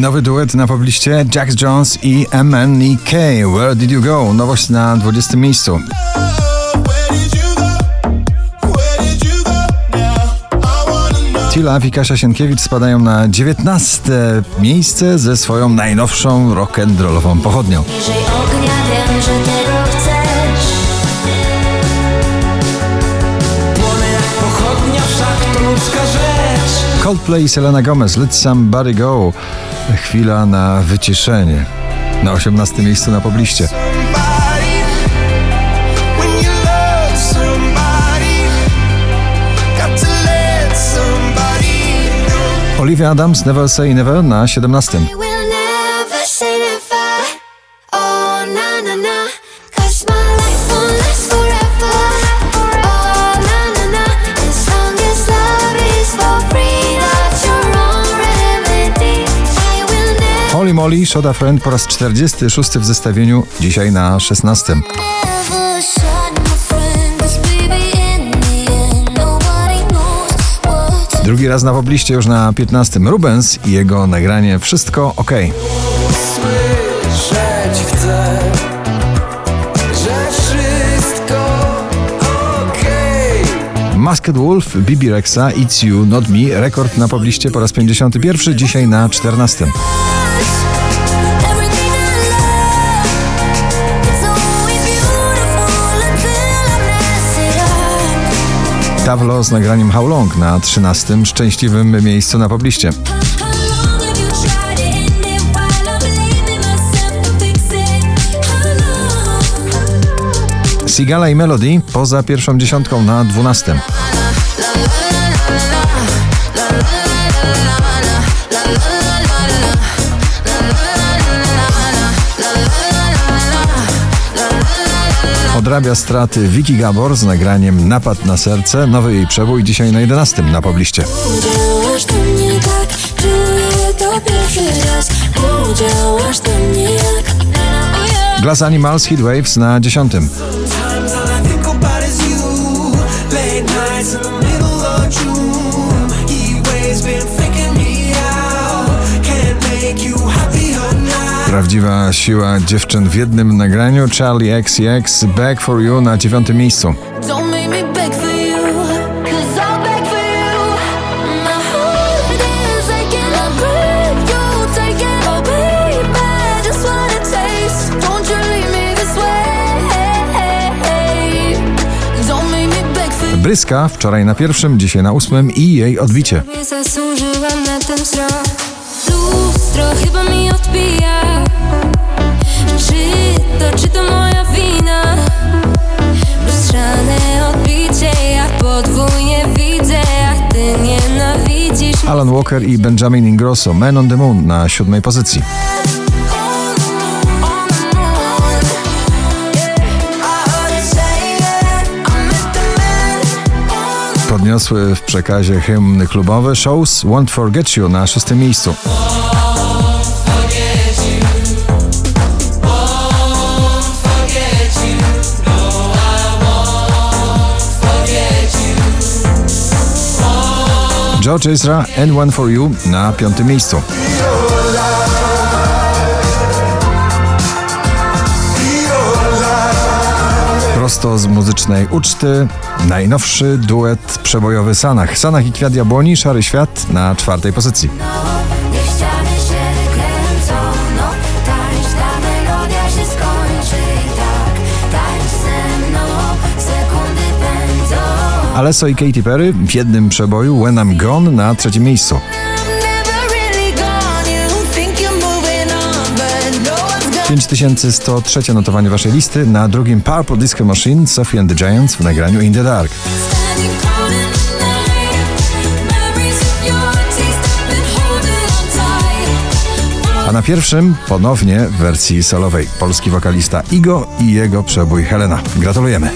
nowy duet na pobliście Jax Jones i MNEK. Where did you go? Nowość na 20 miejscu. Tila i Kasia Sienkiewicz spadają na 19 miejsce ze swoją najnowszą rock'n'rollową pochodnią. Bliżej ognia wiem, że tego chcesz Płonę jak pochodnia, wszak to ludzka rzecz Coldplay i Selena Gomez, Let Somebody Go. Chwila na wyciszenie. Na 18 miejscu na pobliście. Olivia Adams, Never Say Never na 17. Holy Molly, Shoda Friend po raz 46 w zestawieniu, dzisiaj na 16. Never shut my friend Cause baby in the end Nobody knows what's Drugi raz na pobliście już na 15. Rubens i jego nagranie Wszystko OK. Słyszeć chcę Że wszystko okej Masked Wolf, Bibi Rexa, It's You, Not Me, rekord na pobliście po raz 51, dzisiaj na 14. Tavlo z nagraniem How Long na 13. szczęśliwym miejscu na pobliście. Sigala i Melody poza pierwszą dziesiątką na 12. Odrabia straty Vicky Gabor z nagraniem Napad na serce, nowy jej przebój dzisiaj na 11 na pobliście. Udziałasz mnie tak, czuję to pierwszy raz Udziałasz do mnie jak Glass Animals Heat Waves na 10. Prawdziwa siła dziewczyn w jednym nagraniu Charlie XCX Back for You na 9 miejscu. Bryska wczoraj na pierwszym, dzisiaj na ósmym i jej odbicie. Zasłużyłam na ten wzrok. Lustro chyba mi odbija. Czy to, czy to moja wina? Lustrzane odbicie, ja podwójnie widzę, a ty nienawidzisz. Alan Walker i Benjamin Ingrosso Man on the Moon na siódmej pozycji. Podniosły w przekazie hymny klubowe Shows Won't Forget You na szóstym miejscu. George Ezra and One For You na piątym miejscu. Prosto z muzycznej uczty najnowszy duet przebojowy Sanach. Sanach i Kwiat Jabłoni, Szary Świat na czwartej pozycji. No i tak. Alesso i Katy Perry w jednym przeboju When I'm Gone na trzecim miejscu. 5103 notowanie waszej listy, na drugim Purple Disco Machine Sophie and the Giants w nagraniu In the Dark. A na pierwszym ponownie w wersji solowej polski wokalista Igo i jego przebój Helena. Gratulujemy.